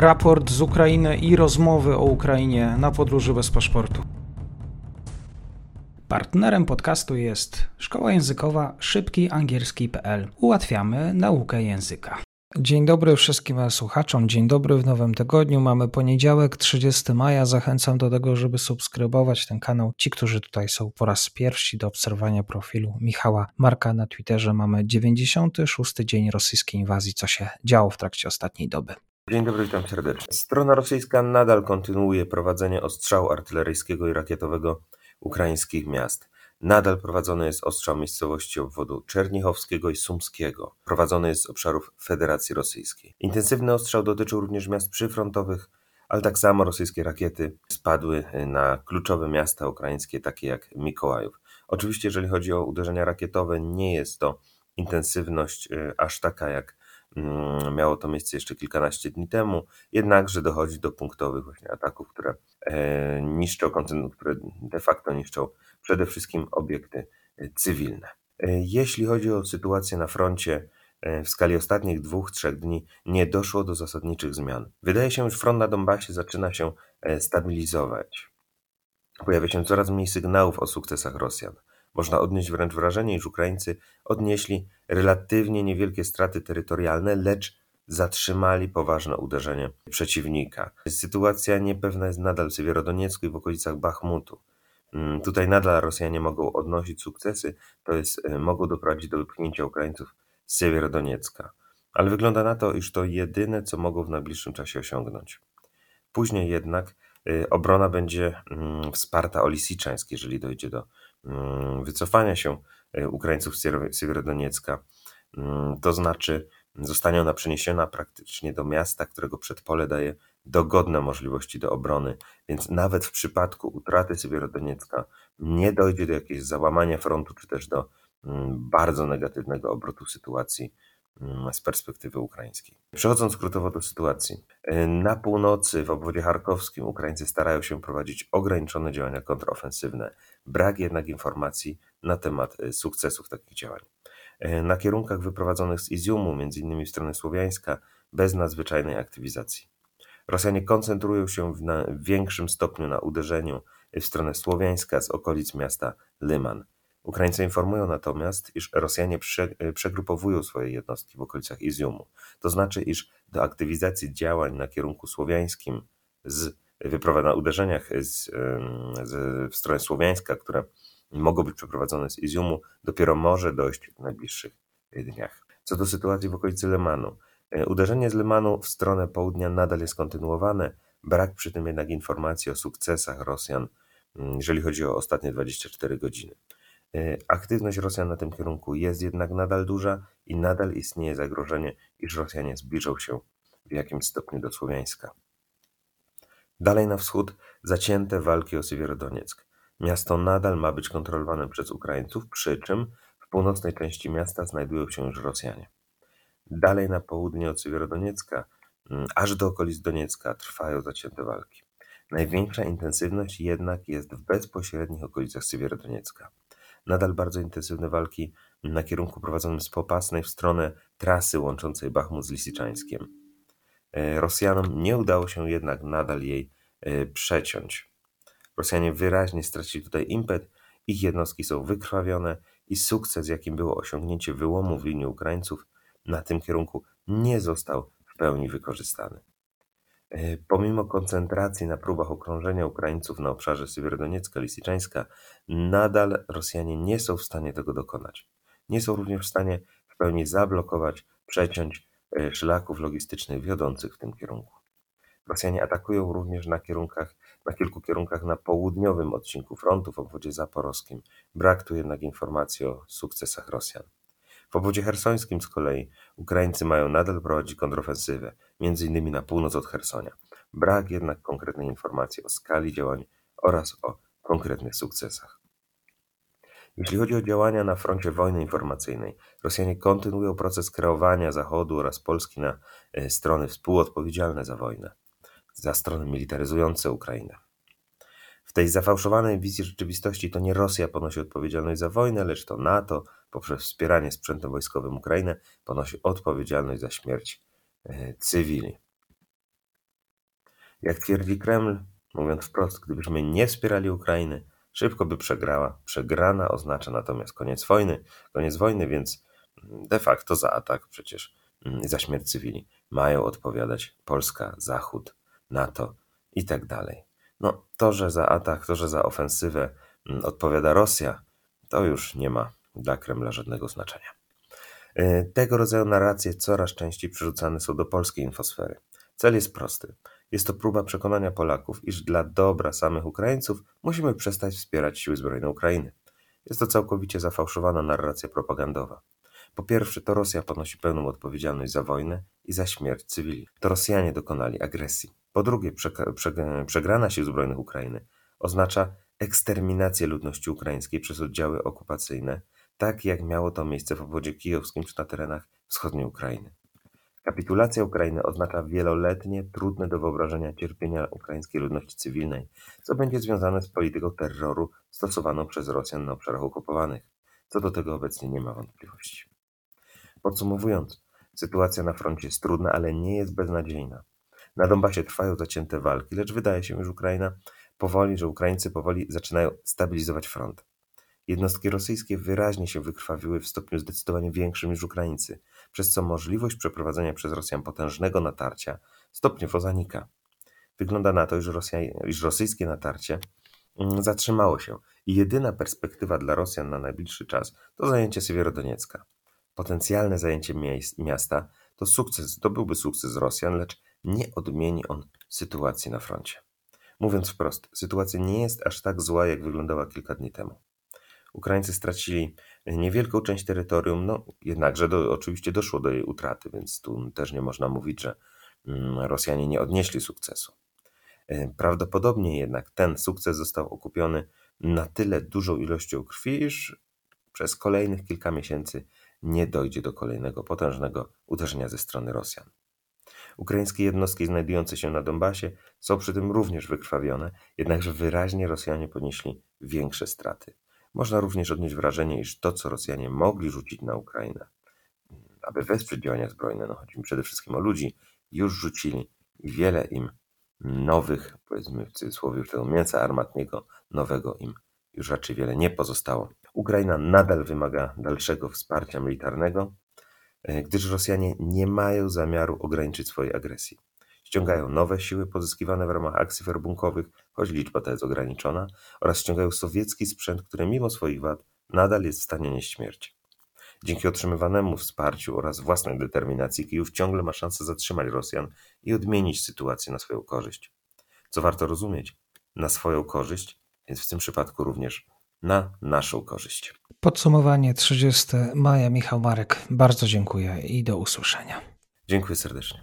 raport z Ukrainy i rozmowy o Ukrainie na podróży bez paszportu. Partnerem podcastu jest szkoła językowa szybkiangielski.pl. Ułatwiamy naukę języka. Dzień dobry wszystkim słuchaczom, dzień dobry w nowym tygodniu. Mamy poniedziałek, 30 maja. Zachęcam do tego, żeby subskrybować ten kanał. Ci, którzy tutaj są po raz pierwszy do obserwowania profilu Michała Marka na Twitterze, mamy 96 dzień rosyjskiej inwazji, co się działo w trakcie ostatniej doby. Dzień dobry, witam serdecznie. Strona rosyjska nadal kontynuuje prowadzenie ostrzału artyleryjskiego i rakietowego ukraińskich miast. Nadal prowadzony jest ostrzał miejscowości obwodu czernichowskiego i sumskiego. Prowadzony jest z obszarów Federacji Rosyjskiej. Intensywny ostrzał dotyczył również miast przyfrontowych, ale tak samo rosyjskie rakiety spadły na kluczowe miasta ukraińskie, takie jak Mikołajów. Oczywiście, jeżeli chodzi o uderzenia rakietowe, nie jest to intensywność y, aż taka, jak miało to miejsce jeszcze kilkanaście dni temu, jednakże dochodzi do punktowych właśnie ataków, które e, niszczą, które de facto niszczą przede wszystkim obiekty e, cywilne. E, jeśli chodzi o sytuację na froncie, w skali ostatnich dwóch, trzech dni nie doszło do zasadniczych zmian. Wydaje się, że front na Donbasie zaczyna się stabilizować. Pojawia się coraz mniej sygnałów o sukcesach Rosjan. Można odnieść wręcz wrażenie, iż Ukraińcy odnieśli relatywnie niewielkie straty terytorialne, lecz zatrzymali poważne uderzenie przeciwnika. Sytuacja niepewna jest nadal w Siewierodoniecku i w okolicach Bachmutu. Mm, tutaj nadal Rosjanie mogą odnosić sukcesy, to jest e, mogą doprowadzić do wypchnięcia Ukraińców z Siewierodoniecka. Ale wygląda na to, iż to jedyne, co mogą w najbliższym czasie osiągnąć. Później jednak e, obrona będzie mm, wsparta o Lisiczańsk, jeżeli dojdzie do wycofania się e, Ukraińców z Siewierodoniecka. To znaczy zostanie ona przeniesiona praktycznie do miasta, którego przedpole daje dogodne możliwości do obrony, więc nawet w przypadku utraty Siewierodoniecka nie dojdzie do jakiegoś załamania frontu, czy też do mm, bardzo negatywnego obrotu sytuacji mm, z perspektywy ukraińskiej. Przechodząc skrótowo do sytuacji. E, na północy, w obwodzie charkowskim, Ukraińcy starają się prowadzić ograniczone działania kontrofensywne. Brak jednak informacji na temat e, sukcesów takich działań. E, na kierunkach wyprowadzonych z Iziumu, m.in. w stronę Słowiańska, bez nadzwyczajnej aktywizacji. Rosjanie koncentrują się w, na, większym stopniu na uderzeniu w stronę Słowiańska z okolic miasta Lyman. Ukraińcy informują natomiast, iż Rosjanie prze, przegrupowują swoje jednostki w okolicach Iziumu. To znaczy, iż do aktywizacji działań na kierunku słowiańskim z na uderzeniach z, z, w stronę Słowiańska, które mogą być przeprowadzone z Iziumu, dopiero może dojść w najbliższych dniach. Co do sytuacji w okolicy Lemanu. E, uderzenie z Lemanu w stronę południa nadal jest kontynuowane, brak przy tym jednak informacji o sukcesach Rosjan, jeżeli chodzi o ostatnie 24 godziny. E, aktywność Rosjan na tym kierunku jest jednak nadal duża i nadal istnieje zagrożenie, iż Rosjanie zbliżą się w jakimś stopniu do Słowiańska. Dalej na wschód zacięte walki o Siewierodonieck. Miasto nadal ma być kontrolowane przez Ukraińców, przy czym w północnej części miasta znajdują się już Rosjanie. Dalej na południe od Siewierodoniecka, mm, aż do okolic Doniecka trwają zacięte walki. Największa intensywność jednak jest w bezpośrednich okolicach Siewierodoniecka. Nadal bardzo intensywne walki na kierunku prowadzonym z Popasnej w stronę trasy łączącej Bachmut z Lisiczańskiem. E, Rosjanom nie udało się jednak nadal jej e, przeciąć. Rosjanie wyraźnie stracili tutaj impet, ich jednostki są wykrwawione i sukces, jakim było osiągnięcie wyłomu w linii Ukraińców, na tym kierunku nie został w pełni wykorzystany. E, pomimo koncentracji na próbach okrążenia Ukraińców na obszarze Siewierodoniecka, Lisiczańska, nadal Rosjanie nie są w stanie tego dokonać. Nie są również w stanie w pełni zablokować, przeciąć e, szlaków logistycznych wiodących w tym kierunku. Rosjanie atakują również na kierunkach, na kilku kierunkach na południowym odcinku frontu w obwodzie zaporowskim. Brak tu jednak informacji o sukcesach Rosjan. W obwodzie hersońskim z kolei Ukraińcy mają nadal prowadzić kontrofensywę, między innymi na północ od Hersonia. Brak jednak konkretnej informacji o skali działań oraz o konkretnych sukcesach. Jeśli chodzi o działania na froncie wojny informacyjnej, Rosjanie kontynuują proces kreowania Zachodu oraz Polski na e, strony współodpowiedzialne za wojnę, za strony militaryzujące Ukrainę. W tej zafałszowanej wizji rzeczywistości to nie Rosja ponosi odpowiedzialność za wojnę, lecz to NATO poprzez wspieranie sprzętem wojskowym Ukrainy ponosi odpowiedzialność za śmierć e, cywili. Jak twierdzi Kreml, mówiąc wprost, gdybyśmy nie wspierali Ukrainy, szybko by przegrała. Przegrana oznacza natomiast koniec wojny, koniec wojny, więc de facto za atak przecież mm, za śmierć cywili mają odpowiadać Polska, Zachód, NATO i tak dalej. No, to, że za atak, to, że za ofensywę mm, odpowiada Rosja, to już nie ma dla Kremla żadnego znaczenia. E, tego rodzaju narracje coraz częściej przerzucane są do polskiej infosfery. Cel jest prosty. Jest to próba przekonania Polaków, iż dla dobra samych Ukraińców musimy przestać wspierać siły zbrojne Ukrainy. Jest to całkowicie zafałszowana narracja propagandowa. Po pierwsze, to Rosja ponosi pełną odpowiedzialność za wojnę i za śmierć cywili. To Rosjanie dokonali agresji. Po drugie, przegrana sił zbrojnych Ukrainy oznacza eksterminację ludności ukraińskiej przez oddziały okupacyjne, tak jak miało to miejsce w obwodzie kijowskim czy na terenach wschodniej Ukrainy. Kapitulacja Ukrainy oznacza wieloletnie, trudne do wyobrażenia cierpienia ukraińskiej ludności cywilnej, co będzie związane z polityką terroru stosowaną przez Rosjan na obszarach okupowanych. Co do tego obecnie nie ma wątpliwości. Podsumowując, sytuacja na froncie jest trudna, ale nie jest beznadziejna. Na Donbasie trwają zacięte walki, lecz wydaje się, że Ukraina powoli, że Ukraińcy powoli zaczynają stabilizować front. Jednostki rosyjskie wyraźnie się wykrwawiły w stopniu zdecydowanie większym niż Ukraińcy, przez co możliwość przeprowadzenia przez Rosjan potężnego natarcia stopniowo zanika. Wygląda na to, iż, Rosja, iż rosyjskie natarcie mm, zatrzymało się i jedyna perspektywa dla Rosjan na najbliższy czas to zajęcie Siewierodoniecka. Potencjalne zajęcie miasta to sukces, to byłby sukces Rosjan, lecz nie odmieni on sytuacji na froncie. Mówiąc wprost, sytuacja nie jest aż tak zła, jak wyglądała kilka dni temu. Ukraińcy stracili niewielką część terytorium, no jednakże do, oczywiście doszło do jej utraty, więc tu też nie można mówić, że mm, Rosjanie nie odnieśli sukcesu. E, prawdopodobnie jednak ten sukces został okupiony na tyle dużą ilością krwi, iż przez kolejnych kilka miesięcy nie dojdzie do kolejnego potężnego uderzenia ze strony Rosjan. Ukraińskie jednostki znajdujące się na Donbasie są przy tym również wykrwawione, jednakże wyraźnie Rosjanie ponieśli większe straty. Można również odnieść wrażenie, iż to, co Rosjanie mogli rzucić na Ukrainę, aby wesprzeć działania zbrojne, no chodzi mi przede wszystkim o ludzi, już rzucili wiele im nowych, powiedzmy w cudzysłowie, tego mięsa armatniego, nowego im już raczej wiele nie pozostało. Ukraina nadal wymaga dalszego wsparcia militarnego, gdyż Rosjanie nie mają zamiaru ograniczyć swojej agresji. Ściągają nowe siły pozyskiwane w ramach akcji werbunkowych, choć liczba ta jest ograniczona, oraz ściągają sowiecki sprzęt, który mimo swoich wad nadal jest w stanie nieść śmierć. Dzięki otrzymywanemu wsparciu oraz własnej determinacji Kijów ciągle ma szansę zatrzymać Rosjan i odmienić sytuację na swoją korzyść. Co warto rozumieć, na swoją korzyść, więc w tym przypadku również na naszą korzyść. Podsumowanie 30 maja Michał Marek. Bardzo dziękuję i do usłyszenia. Dziękuję serdecznie.